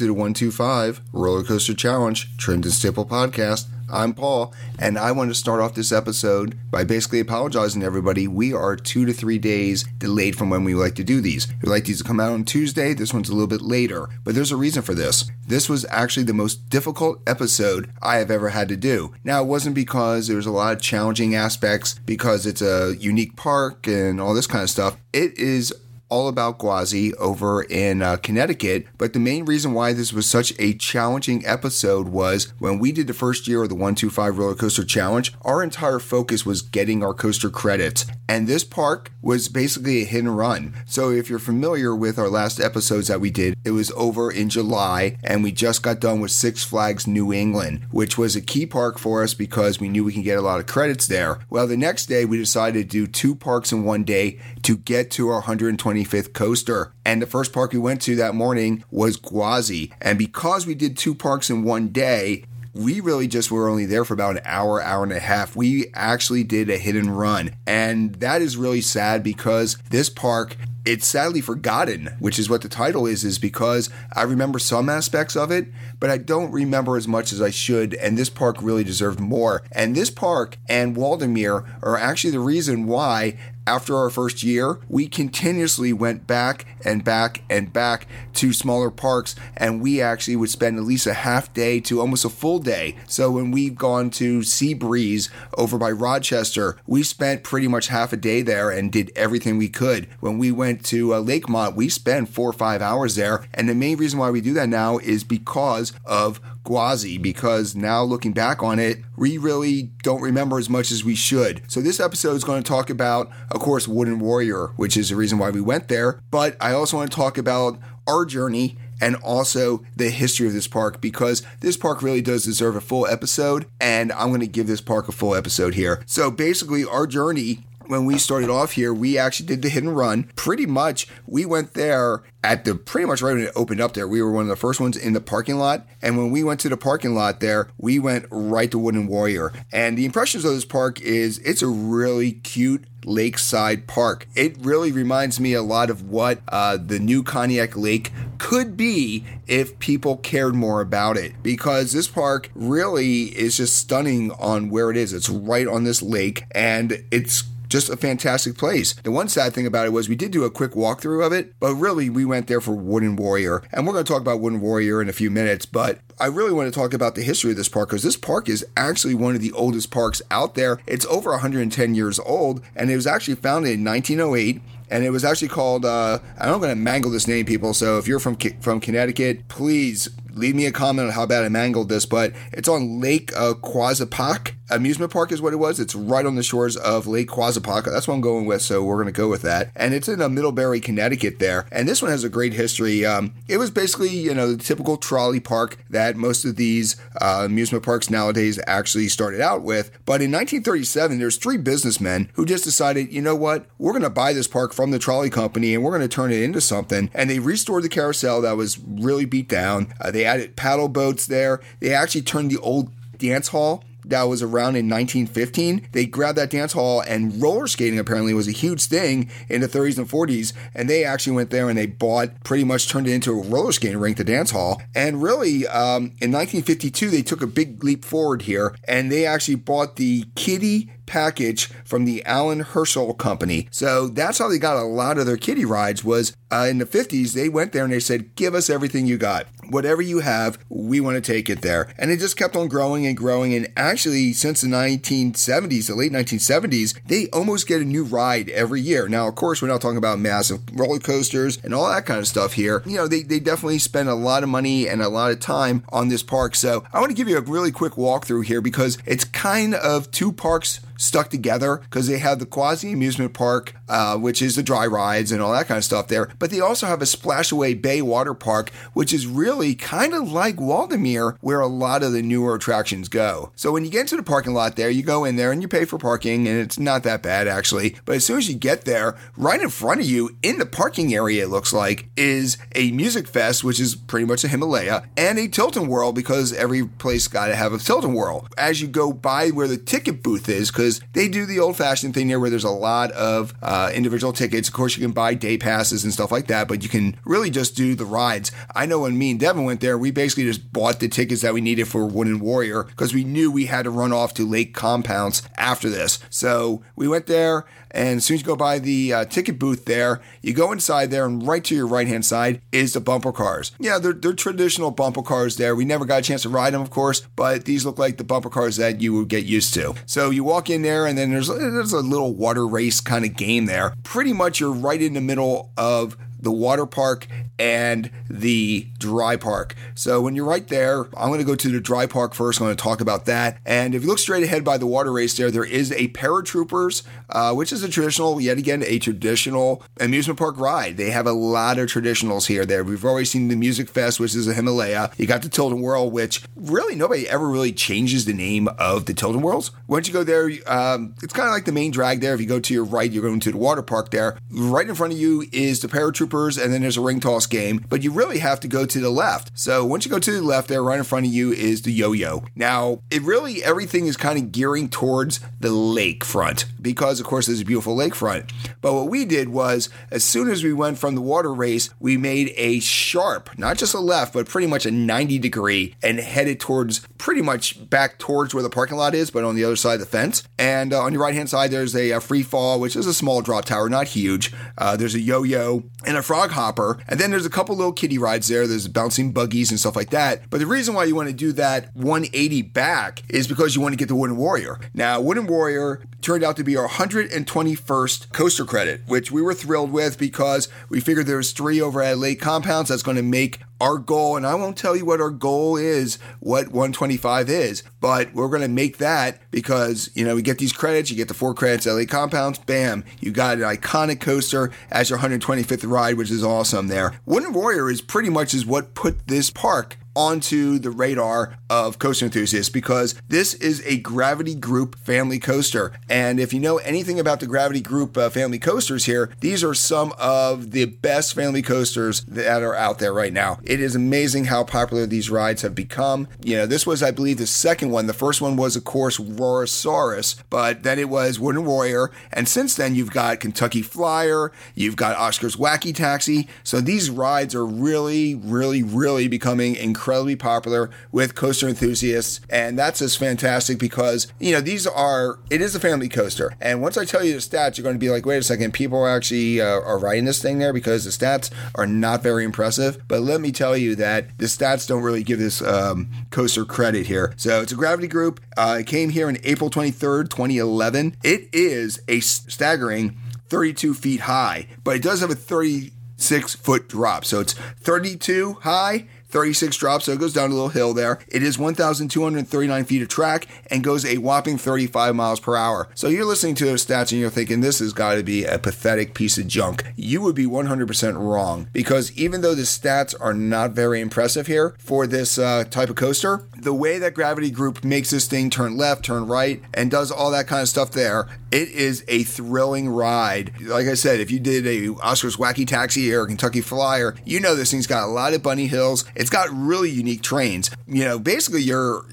to the 125 Roller Coaster Challenge Trimmed and Stable podcast. I'm Paul, and I want to start off this episode by basically apologizing to everybody. We are two to three days delayed from when we like to do these. We like these to come out on Tuesday. This one's a little bit later, but there's a reason for this. This was actually the most difficult episode I have ever had to do. Now, it wasn't because there was a lot of challenging aspects, because it's a unique park and all this kind of stuff. It is all about Quassy over in uh, Connecticut. But the main reason why this was such a challenging episode was when we did the first year of the 125 Roller Coaster Challenge, our entire focus was getting our coaster credits. And this park was basically a hit and run. So if you're familiar with our last episodes that we did, it was over in July and we just got done with Six Flags New England, which was a key park for us because we knew we can get a lot of credits there. Well, the next day we decided to do two parks in one day to get to our 120 25th coaster. And the first park we went to that morning was Quassy. And because we did two parks in one day, we really just were only there for about an hour, hour and a half. We actually did a hit and run. And that is really sad because this park it's sadly forgotten, which is what the title is, is because I remember some aspects of it, but I don't remember as much as I should, and this park really deserved more. And this park and Waldameer are actually the reason why after our first year, we continuously went back and back and back to smaller parks, and we actually would spend at least a half day to almost a full day. So when we've gone to Seabreeze over by Rochester, we spent pretty much half a day there and did everything we could. When we went to uh, Lakemont, we spent four or five hours there, and the main reason why we do that now is because of Quassy because now looking back on it, we really don't remember as much as we should. So this episode is going to talk about, of course, Wooden Warrior, which is the reason why we went there, but I also want to talk about our journey and also the history of this park because this park really does deserve a full episode and I'm going to give this park a full episode here. So basically our journey when we started off here, we actually did the hit and run. Pretty much, we went there at the pretty much right when it opened up there. We were one of the first ones in the parking lot. And when we went to the parking lot there, we went right to Wooden Warrior. And the impressions of this park is it's a really cute lakeside park. It really reminds me a lot of what uh, the new Conneaut Lake could be if people cared more about it. Because this park really is just stunning on where it is. It's right on this lake and it's just a fantastic place. The one sad thing about it was we did do a quick walkthrough of it, but really we went there for Wooden Warrior. And we're going to talk about Wooden Warrior in a few minutes, but I really want to talk about the history of this park because this park is actually one of the oldest parks out there. It's over 110 years old and it was actually founded in 1908 and it was actually called uh, I'm going to mangle this name, people. So if you're from from Connecticut, please leave me a comment on how bad I mangled this. But it's on Lake uh, Quassapaug amusement park is what it was. It's right on the shores of Lake Quassapaug. That's what I'm going with, so we're going to go with that. And it's in uh, Middlebury, Connecticut there. And this one has a great history. Um, it was basically, you know, the typical trolley park that most of these uh, amusement parks nowadays actually started out with. But in 1937, there's three businessmen who just decided, you know what, we're going to buy this park from the trolley company and we're going to turn it into something. And they restored the carousel that was really beat down. Uh, they added paddle boats there. They actually turned the old dance hall that was around in 1915. They grabbed that dance hall, and roller skating apparently was a huge thing in the 30s and 40s. And they actually went there and they bought, pretty much turned it into a roller skating rink, the dance hall. And really, um, in 1952, they took a big leap forward here, and they actually bought the Kiddie package from the Allan Herschell Company. So that's how they got a lot of their kiddie rides was uh, in the 50s, they went there and they said, give us everything you got. Whatever you have, we want to take it there. And it just kept on growing and growing. And actually, since the 1970s, the late 1970s, they almost get a new ride every year. Now, of course, we're not talking about massive roller coasters and all that kind of stuff here. You know, they, they definitely spend a lot of money and a lot of time on this park. So I want to give you a really quick walkthrough here because it's kind of two parks stuck together because they have the Quassy amusement park, uh, which is the dry rides and all that kind of stuff there. But they also have a Splashaway Bay water park, which is really kind of like Waldameer, where a lot of the newer attractions go. So when you get into the parking lot there, you go in there and you pay for parking, and it's not that bad actually. But as soon as you get there, right in front of you in the parking area, it looks like, is a music fest, which is pretty much a Himalaya, and a Tilt-A-Whirl because every place got to have a Tilt-A-Whirl. As you go by where the ticket booth is, because They do the old fashioned thing there where there's a lot of uh, individual tickets. Of course, you can buy day passes and stuff like that, but you can really just do the rides. I know when me and Devin went there, we basically just bought the tickets that we needed for Wooden Warrior because we knew we had to run off to Lake Compounce after this. So we went there. And as soon as you go by the uh, ticket booth there, you go inside there, and right to your right hand side is the bumper cars. Yeah, they're, they're traditional bumper cars there. We never got a chance to ride them, of course, but these look like the bumper cars that you would get used to. So you walk in there, and then there's, there's a little water race kind of game there. Pretty much you're right in the middle of the water park and the dry park. So when you're right there, I'm going to go to the dry park first. I'm going to talk about that. And if you look straight ahead by the water race there, there is a paratroopers, uh, which is a traditional, yet again, a traditional amusement park ride. They have a lot of traditionals here. There, we've already seen the Music Fest, which is a Himalaya. You got the Tilt-A-Whirl, which really nobody ever really changes the name of the Tilt-A-Whirls. Once you go there, um, it's kind of like the main drag there. If you go to your right, you're going to the water park there. Right in front of you is the paratroopers, and then there's a ring toss game, but you really have to go to the left. So once you go to the left there, right in front of you is the yo-yo. Now, it really, everything is kind of gearing towards the lakefront because, of course, there's a beautiful lakefront. But what we did was, as soon as we went from the water race, we made a sharp, not just a left, but pretty much a 90 degree and headed towards pretty much back towards where the parking lot is, but on the other side of the fence. And uh, on your right hand side, there's a, a, free fall, which is a small drop tower, not huge. Uh, there's a yo yo and a frog hopper. And then there's a couple little kiddie rides there. There's bouncing buggies and stuff like that. But the reason why you want to do that 180 back is because you want to get the Wooden Warrior. Now, Wooden Warrior turned out to be our 121st coaster credit, which we were thrilled with because we figured there's three over at Lake Compounce that's going to make our goal, and I won't tell you what our goal is, what 125 is, but we're going to make that because, you know, we get these credits, you get the four credits Lake Compounce, bam, you got an iconic coaster as your 125th ride, which is awesome there. Wooden Warrior is pretty much is what put this park onto the radar of coaster enthusiasts because this is a Gravity Group family coaster. And if you know anything about the Gravity Group uh, family coasters here, these are some of the best family coasters that are out there right now. It is amazing how popular these rides have become. You know, this was, I believe, the second one. The first one was, of course, Roar-O-Saurus, but then it was Wooden Warrior. And since then, you've got Kentucky Flyer, you've got Oscar's Wacky Taxi. So these rides are really, really, really becoming incredible incredibly popular with coaster enthusiasts. And that's just fantastic because, you know, these are, it is a family coaster. And once I tell you the stats, you're going to be like, wait a second, people actually uh, are writing this thing there because the stats are not very impressive. But let me tell you that the stats don't really give this um, coaster credit here. So it's a Gravity Group. Uh, it came here in April 23rd, 2011. It is a staggering 32 feet high, but it does have a 36 foot drop. So it's 32 high 36 drops, so it goes down a little hill there. It is 1,239 feet of track and goes a whopping 35 miles per hour. So you're listening to those stats and you're thinking this has got to be a pathetic piece of junk. You would be 100% wrong because even though the stats are not very impressive here for this uh, type of coaster, the way that Gravity Group makes this thing turn left, turn right, and does all that kind of stuff there, it is a thrilling ride. Like I said, if you did a Oscar's Wacky Taxi or Kentucky Flyer, you know this thing's got a lot of bunny hills. It's got really unique trains. You know, basically, you're,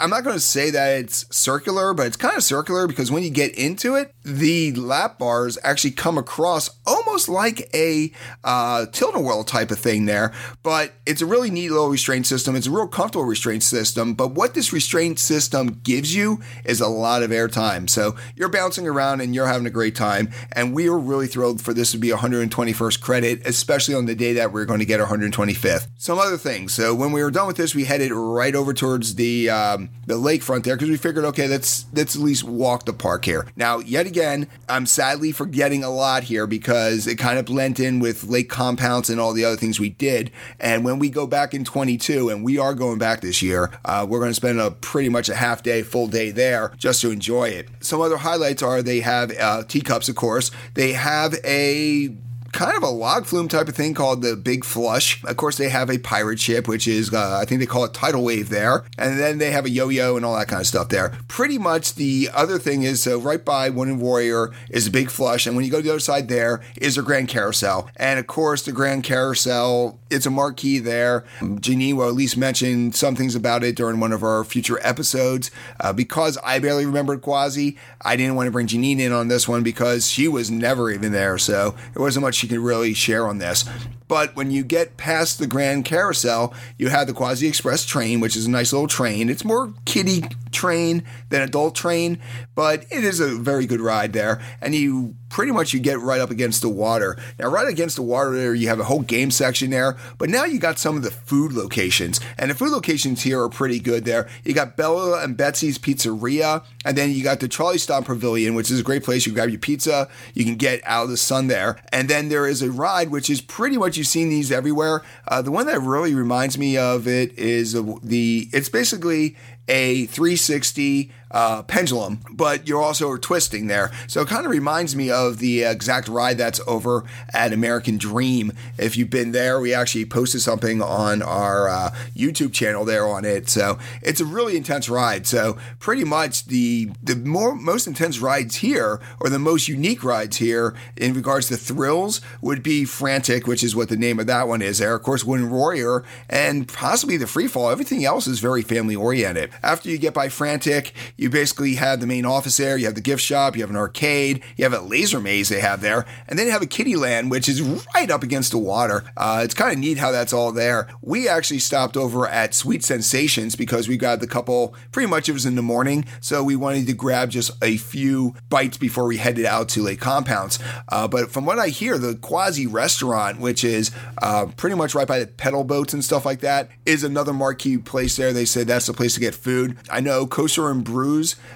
I'm not going to say that it's circular, but it's kind of circular because when you get into it, the lap bars actually come across almost like a uh, Tilt-A-Whirl type of thing there. But it's a really neat little restraint system. It's a real comfortable restraint system. But what this restraint system gives you is a lot of airtime. So you're bouncing around and you're having a great time. And we were really thrilled for this to be 121st credit, especially on the day that we're going to get our 125th. Some other things. So when we were done with this, we headed right over towards the um, the lakefront there because we figured, okay, let's let's at least walk the park here. Now, yet again, I'm sadly forgetting a lot here because it kind of blent in with Lake Compounce and all the other things we did. And when we go back in 22, and we are going back this year, uh, we're going to spend a pretty much a half day, full day there just to enjoy it. Some other highlights are they have uh, teacups, of course. They have a kind of a log flume type of thing called the Big Flush. Of course, they have a pirate ship, which is, uh, I think they call it Tidal Wave there. And then they have a yo yo and all that kind of stuff there. Pretty much the other thing is, so right by Wooden Warrior is a Big Flush. And when you go to the other side there is a Grand Carousel. And of course, the Grand Carousel it's a marquee there. Will at least mention some things about it during one of our future episodes. Uh, because I barely remembered Quassy, I didn't want to bring Janine in on this one because she was never even there, so there wasn't much she could really share on this. But when you get past the Grand Carousel, you have the Quassy Express train, which is a nice little train. It's more kiddie train than adult train, but it is a very good ride there. And you pretty much you get right up against the water. Now, right against the water there, you have a whole game section there, but now you got some of the food locations. And the food locations here are pretty good there. You got Bella and Betsy's Pizzeria, and then you got the Charlie Stop Pavilion, which is a great place. You grab your pizza, you can get out of the sun there. And then there is a ride, which is pretty much you've seen these everywhere. Uh, the one that really reminds me of it is the, it's basically a 360 uh, pendulum, but you're also twisting there. So it kind of reminds me of the exact ride that's over at American Dream. If you've been there, we actually posted something on our uh, YouTube channel there on it. So it's a really intense ride. So pretty much the the more most intense rides here, or the most unique rides here in regards to thrills, would be Frantic, which is what the name of that one is. There, of course, Wooden Warrior, and possibly the Free Fall. Everything else is very family oriented. After you get by Frantic, you basically have the main office there, you have the gift shop, you have an arcade, you have a laser maze they have there, and then you have a kiddie land, which is right up against the water. Uh, it's kind of neat how that's all there. We actually stopped over at Sweet Sensations because we got the couple, pretty much it was in the morning, so we wanted to grab just a few bites before we headed out to Lake Compounce. Uh, but from what I hear, the Quassy restaurant, which is uh, pretty much right by the pedal boats and stuff like that, is another marquee place there. They said that's the place to get food. I know Coaster and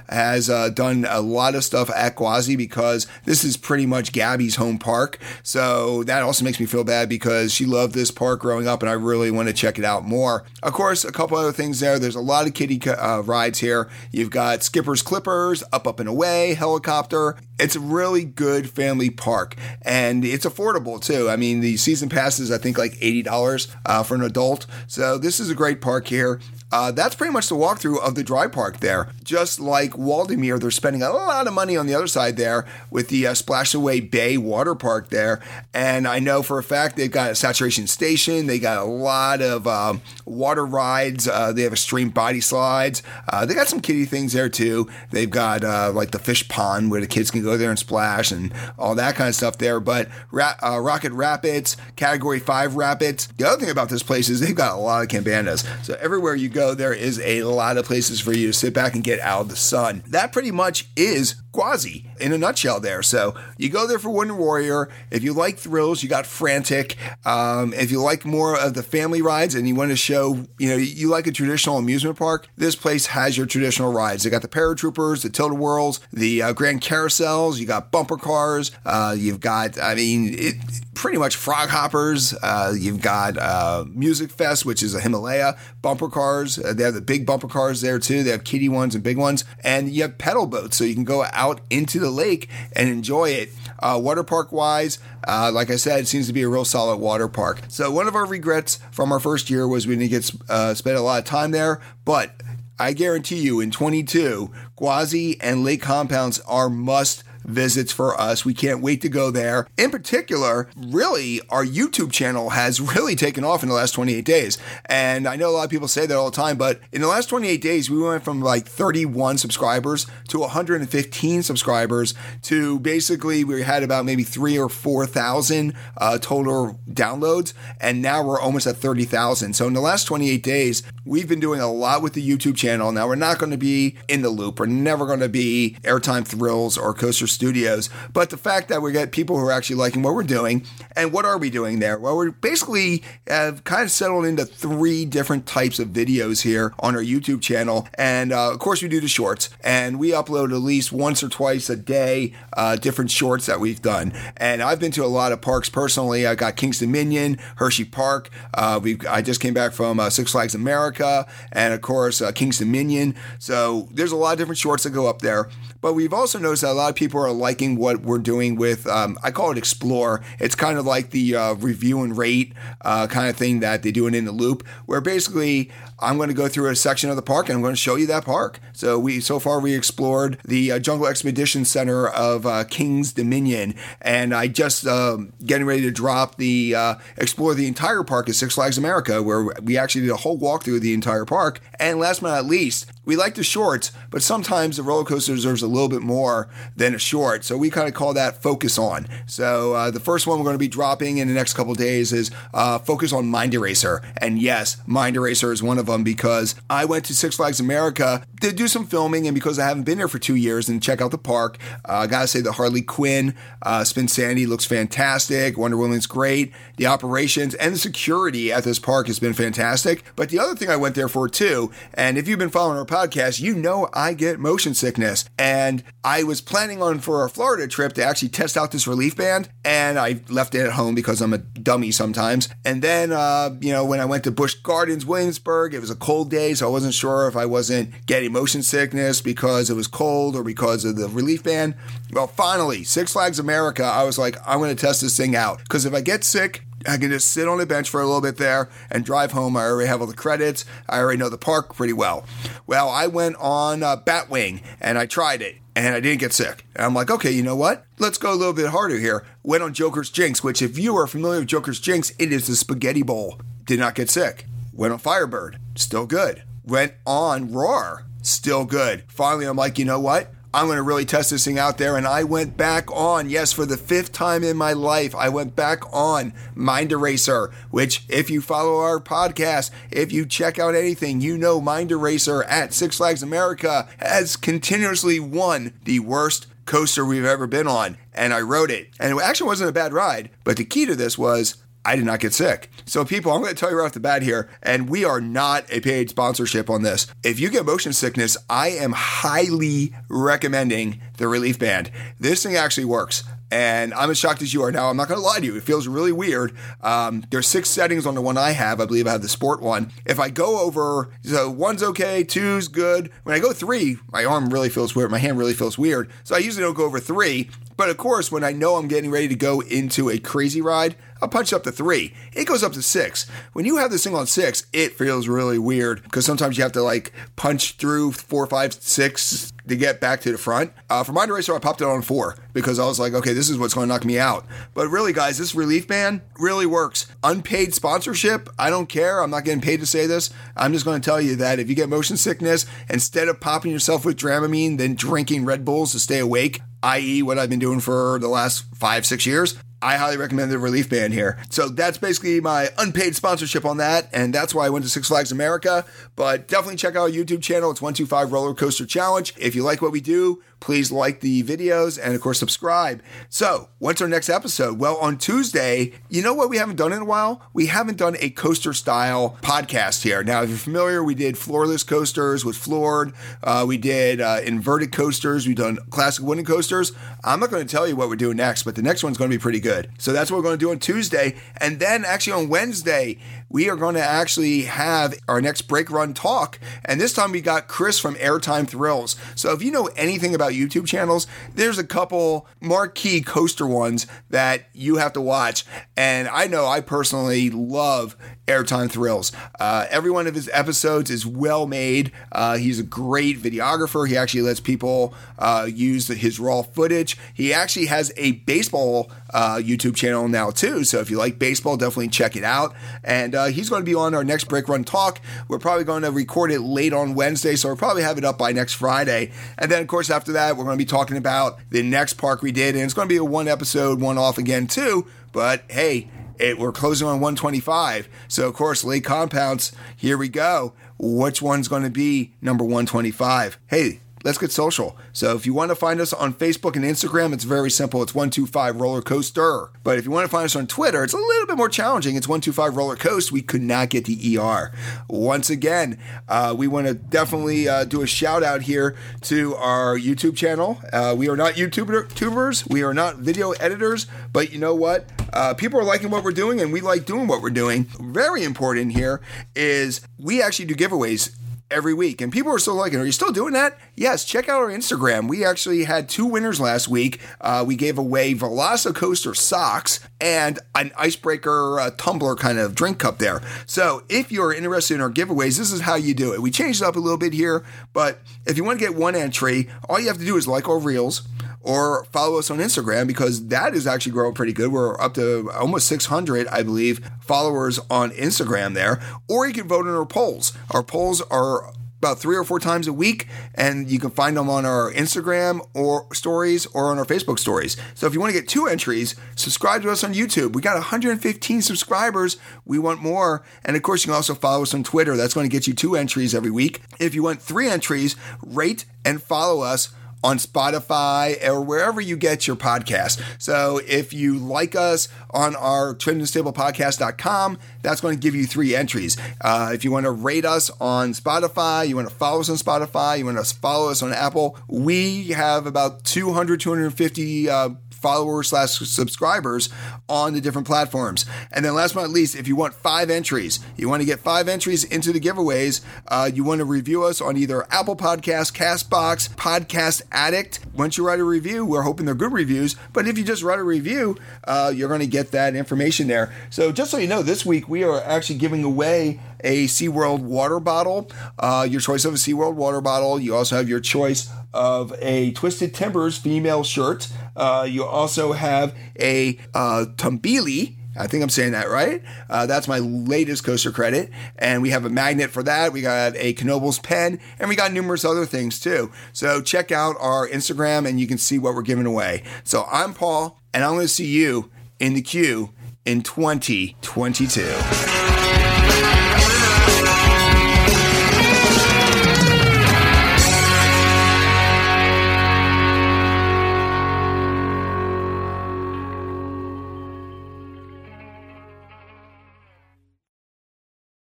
Has uh, done a lot of stuff at Quassy because this is pretty much Gabby's home park. So that also makes me feel bad because she loved this park growing up and I really want to check it out more. Of course, a couple other things there. There's a lot of kiddie uh, rides here. You've got Skipper's Clippers, Up, Up, and Away, Helicopter. It's a really good family park and it's affordable too. I mean, the season pass is, I think, like $80 uh, for an adult. So this is a great park here. Uh, that's pretty much the walkthrough of the dry park there. Just like Waldameer, they're spending a lot of money on the other side there with the uh, Splashaway Bay water park there. And I know for a fact they've got a saturation station. They got a lot of um, water rides. Uh, they have extreme body slides. Uh, they got some kiddie things there too. They've got uh, like the fish pond where the kids can go there and splash and all that kind of stuff there. But Ra- uh, Rocket Rapids, Category 5 Rapids. The other thing about this place is they've got a lot of cabanas. So everywhere you go, there is a lot of places for you to sit back and get out of the sun. That pretty much is Quassy in a nutshell there. So you go there for Wooden Warrior. If you like thrills, you got Frantic. Um, if you like more of the family rides and you want to show, you know, you like a traditional amusement park, this place has your traditional rides. They got the paratroopers, the tilt whirls, the uh, grand carousels. You got bumper cars. Uh, you've got, I mean, it, pretty much frog hoppers. Uh, you've got uh, Music Fest, which is a Himalaya bumper cars. Uh, they have the big bumper cars there too. They have kiddie ones and big ones, and you have pedal boats, so you can go out out into the lake and enjoy it. Uh, water park wise, uh, like I said, it seems to be a real solid water park. So one of our regrets from our first year was we didn't get uh, spend a lot of time there, but I guarantee you in 22, Quassy and Lake Compounce are must visits for us. We can't wait to go there. In particular, really, our YouTube channel has really taken off in the last 28 days. And I know a lot of people say that all the time, but in the last 28 days, we went from like 31 subscribers to 115 subscribers to basically we had about maybe three or 4,000 uh, total downloads. And now we're almost at 30,000. So in the last 28 days, we've been doing a lot with the YouTube channel. Now we're not going to be in the loop. We're never going to be Airtime Thrills or Coaster studios. But the fact that we get people who are actually liking what we're doing, and what are we doing there? Well, we're basically have kind of settled into three different types of videos here on our YouTube channel. And uh, of course, we do the shorts, and we upload at least once or twice a day uh, different shorts that we've done. And I've been to a lot of parks personally. I got Kings Dominion, Hershey Park. Uh, we I just came back from uh, Six Flags America, and of course uh, Kings Dominion. So there's a lot of different shorts that go up there. But we've also noticed that a lot of people are liking what we're doing with, um, I call it Explore. It's kind of like the uh, review and rate uh, kind of thing that they do it in the loop, where basically I'm going to go through a section of the park and I'm going to show you that park. So we so far we explored the uh, Jungle Expedition Center of uh, King's Dominion, and I just um, getting ready to drop the uh, explore the entire park at Six Flags America, where we actually did a whole walkthrough of the entire park. And last but not least, we like the shorts, but sometimes the roller coaster deserves a little bit more than a short. So we kind of call that focus on. So uh, the first one we're going to be dropping in the next couple days is uh, focus on Mind Eraser. And yes, Mind Eraser is one of them because I went to Six Flags America to do some filming, and because I haven't been there for two years and check out the park, uh, I gotta say the Harley Quinn uh, Spinsanity looks fantastic. Wonder Woman's great. The operations and the security at this park has been fantastic. But the other thing I went there for too, and if you've been following our podcast, you know I get motion sickness, and I was planning on for a Florida trip to actually test out this relief band, and I left it at home because I'm a dummy sometimes. And then, uh, you know, when I went to Busch Gardens, Williamsburg, it was a cold day, so I wasn't sure if I wasn't getting motion sickness because it was cold or because of the relief band. Well, finally, Six Flags America, I was like, I'm going to test this thing out because if I get sick, I can just sit on the bench for a little bit there and drive home. I already have all the credits. I already know the park pretty well. Well, I went on uh, Batwing and I tried it and I didn't get sick. And I'm like, okay, you know what? Let's go a little bit harder here. Went on Joker's Jinx, which, if you are familiar with Joker's Jinx, it is the spaghetti bowl. Did not get sick. Went on Firebird, still good. Went on Roar, still good. Finally, I'm like, you know what? I'm going to really test this thing out there. And I went back on, yes, for the fifth time in my life, I went back on Mind Eraser, which, if you follow our podcast, if you check out anything, you know Mind Eraser at Six Flags America has continuously won the worst coaster we've ever been on. And I rode it. And it actually wasn't a bad ride. But the key to this was I did not get sick. So, people, I'm going to tell you right off the bat here, and we are not a paid sponsorship on this. If you get motion sickness, I am highly recommending the Relief Band. This thing actually works. And I'm as shocked as you are now. I'm not going to lie to you. It feels really weird. Um, there's six settings on the one I have. I believe I have the sport one. If I go over, so one's okay, two's good. When I go three, my arm really feels weird. My hand really feels weird. So I usually don't go over three. But of course, when I know I'm getting ready to go into a crazy ride, I'll punch up to three. It goes up to six. When you have this thing on six, it feels really weird because sometimes you have to like punch through four, five, six to get back to the front. Uh, for Mind Eraser, I popped it on four because I was like, okay, this is what's going to knock me out. But really, guys, this relief band really works. Unpaid sponsorship, I don't care. I'm not getting paid to say this. I'm just going to tell you that if you get motion sickness, instead of popping yourself with Dramamine, then drinking Red Bulls to stay awake, i.e., what I've been doing for the last five, six years, I highly recommend the Relief Band here. So that's basically my unpaid sponsorship on that, and that's why I went to Six Flags America. But definitely check out our YouTube channel. It's 125 Roller Coaster Challenge. If you like what we do, please like the videos and, of course, subscribe. So, what's our next episode? Well, on Tuesday, you know what we haven't done in a while? We haven't done a coaster style podcast here. Now, if you're familiar, we did floorless coasters with floored, uh, we did uh, inverted coasters, we've done classic wooden coasters. I'm not going to tell you what we're doing next, but the next one's going to be pretty good. So, that's what we're going to do on Tuesday. And then, actually, on Wednesday, we are going to actually have our next brake run talk. And this time we got Chris from Airtime Thrills. So if you know anything about YouTube channels, there's a couple marquee coaster ones that you have to watch. And I know I personally love Airtime Thrills. Uh, every one of his episodes is well made. Uh, he's a great videographer. He actually lets people uh, use his raw footage. He actually has a baseball uh, YouTube channel now too. So if you like baseball, definitely check it out. And uh, he's going to be on our next brake run talk. We're probably going to record it late on Wednesday, so we'll probably have it up by next Friday. And then of course after that, we're going to be talking about the next park we did, and it's going to be a one episode, one off again too. But hey, it, we're closing on 125. So, of course, Lake Compounce, here we go. Which one's going to be number 125? Hey, let's get social. So if you want to find us on Facebook and Instagram, it's very simple. It's 125 Roller Coaster. But if you want to find us on Twitter, it's a little bit more challenging. It's 125 Roller Coast. We could not get the ER. Once again, uh, we want to definitely uh, do a shout out here to our YouTube channel. Uh, we are not YouTubers, we are not video editors, but you know what? Uh, people are liking what we're doing and we like doing what we're doing. Very important here is we actually do giveaways every week. And people are still liking, are you still doing that? Yes, check out our Instagram. We actually had two winners last week. Uh, we gave away Velocicoaster socks and an icebreaker uh, tumbler kind of drink cup there. So if you're interested in our giveaways, this is how you do it. We changed it up a little bit here, but if you want to get one entry, all you have to do is like our reels or follow us on Instagram because that is actually growing pretty good. We're up to almost 600, I believe, followers on Instagram there. Or you can vote in our polls. Our polls are about three or four times a week, and you can find them on our Instagram or stories or on our Facebook stories. So if you want to get two entries, subscribe to us on YouTube. We got 115 subscribers. We want more. And of course, you can also follow us on Twitter. That's going to get you two entries every week. If you want three entries, rate and follow us on Spotify or wherever you get your podcast. So if you like us on our trimmedandstablepodcast.com, that's going to give you three entries. Uh, if you want to rate us on Spotify, you want to follow us on Spotify, you want to follow us on Apple, we have about 200, 250 uh, followers slash subscribers on the different platforms. And then last but not least, if you want five entries, you want to get five entries into the giveaways, uh, you want to review us on either Apple Podcast, Castbox, Podcast Addict. Once you write a review, we're hoping they're good reviews, but if you just write a review, uh, you're going to get that information there. So just so you know, this week we are actually giving away a SeaWorld water bottle, uh, your choice of a SeaWorld water bottle. You also have your choice of a Twisted Timbers female shirt. Uh, you also have a uh, Tumbili. I think I'm saying that right. Uh, that's my latest coaster credit. And we have a magnet for that. We got a Knoebels pen, and we got numerous other things too. So check out our Instagram and you can see what we're giving away. So I'm Paul, and I'm going to see you in the queue in 2022.